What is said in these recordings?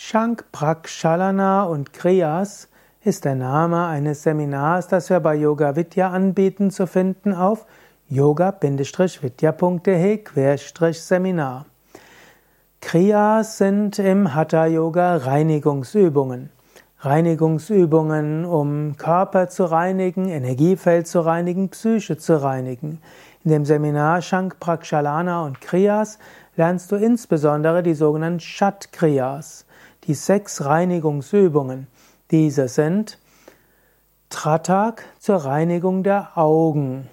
Shank Prakshalana und Kriyas ist der Name eines Seminars, das wir bei Yoga Vidya anbieten, zu finden auf yoga-vidya.de-seminar. Kriyas sind im Hatha Yoga Reinigungsübungen. Reinigungsübungen, um Körper zu reinigen, Energiefeld zu reinigen, Psyche zu reinigen. In dem Seminar Shank Prakshalana und Kriyas lernst du insbesondere die sogenannten Shat Kriyas die sechs Reinigungsübungen. Diese sind Tratak zur Reinigung der Augen,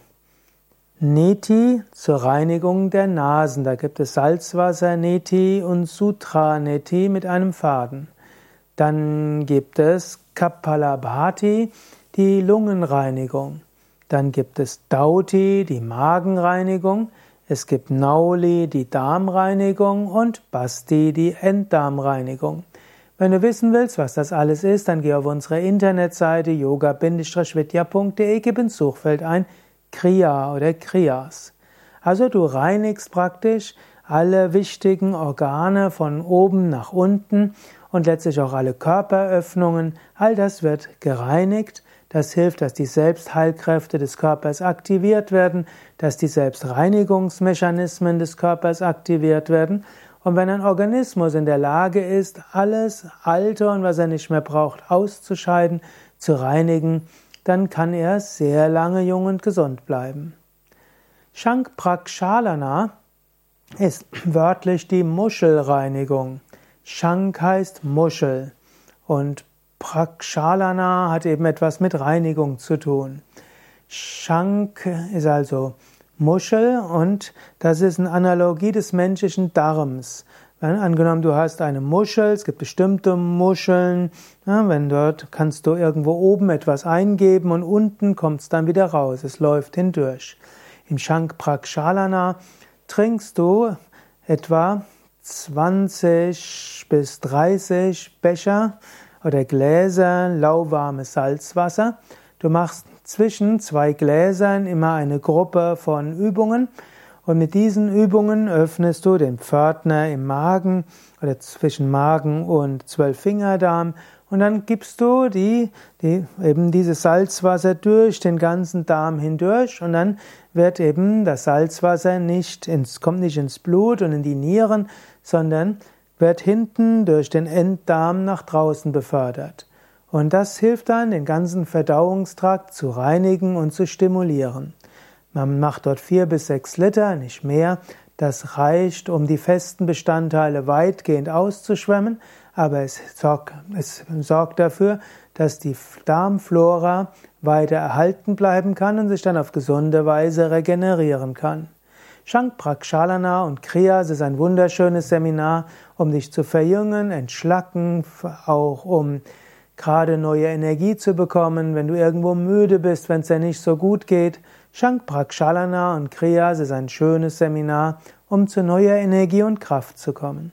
Neti zur Reinigung der Nasen. Da gibt es Salzwasser Neti und Sutra Neti mit einem Faden. Dann gibt es Kapalabhati, die Lungenreinigung. Dann gibt es Dauti, die Magenreinigung. Es gibt Nauli, die Darmreinigung und Basti, die Enddarmreinigung. Wenn du wissen willst, was das alles ist, dann geh auf unsere Internetseite yoga-vidya.de, gib ins Suchfeld ein Kriya oder Kriyas. Also du reinigst praktisch alle wichtigen Organe von oben nach unten und letztlich auch alle Körperöffnungen. All das wird gereinigt. Das hilft, dass die Selbstheilkräfte des Körpers aktiviert werden, dass die Selbstreinigungsmechanismen des Körpers aktiviert werden und wenn ein Organismus in der Lage ist, alles Alte und was er nicht mehr braucht, auszuscheiden, zu reinigen, dann kann er sehr lange jung und gesund bleiben. Shank Prakshalana ist wörtlich die Muschelreinigung. Shank heißt Muschel und Prakshalana hat eben etwas mit Reinigung zu tun. Shank ist also Muschel und das ist eine Analogie des menschlichen Darms. Wenn, angenommen, du hast eine Muschel, es gibt bestimmte Muscheln, ja, wenn dort kannst du irgendwo oben etwas eingeben und unten kommt es dann wieder raus, es läuft hindurch. Im Shank Prakshalana trinkst du etwa 20 bis 30 Becher oder Gläser lauwarmes Salzwasser. Du machst zwischen zwei Gläsern immer eine Gruppe von Übungen. Und mit diesen Übungen öffnest du den Pförtner im Magen oder zwischen Magen und Zwölffingerdarm. Und dann gibst du die, die, eben dieses Salzwasser durch den ganzen Darm hindurch. Und dann wird eben das Salzwasser nicht ins, kommt nicht ins Blut und in die Nieren, sondern wird hinten durch den Enddarm nach draußen befördert. Und das hilft dann, den ganzen Verdauungstrakt zu reinigen und zu stimulieren. Man macht dort vier bis sechs Liter, nicht mehr. Das reicht, um die festen Bestandteile weitgehend auszuschwemmen, aber es sorgt, es sorgt dafür, dass die Darmflora weiter erhalten bleiben kann und sich dann auf gesunde Weise regenerieren kann. Shank Prakshalana und Kriyas ist ein wunderschönes Seminar, um dich zu verjüngen, entschlacken, auch um gerade neue Energie zu bekommen, wenn du irgendwo müde bist, wenn es dir nicht so gut geht. Shank Prakshalana und Kriyas ist ein schönes Seminar, um zu neuer Energie und Kraft zu kommen.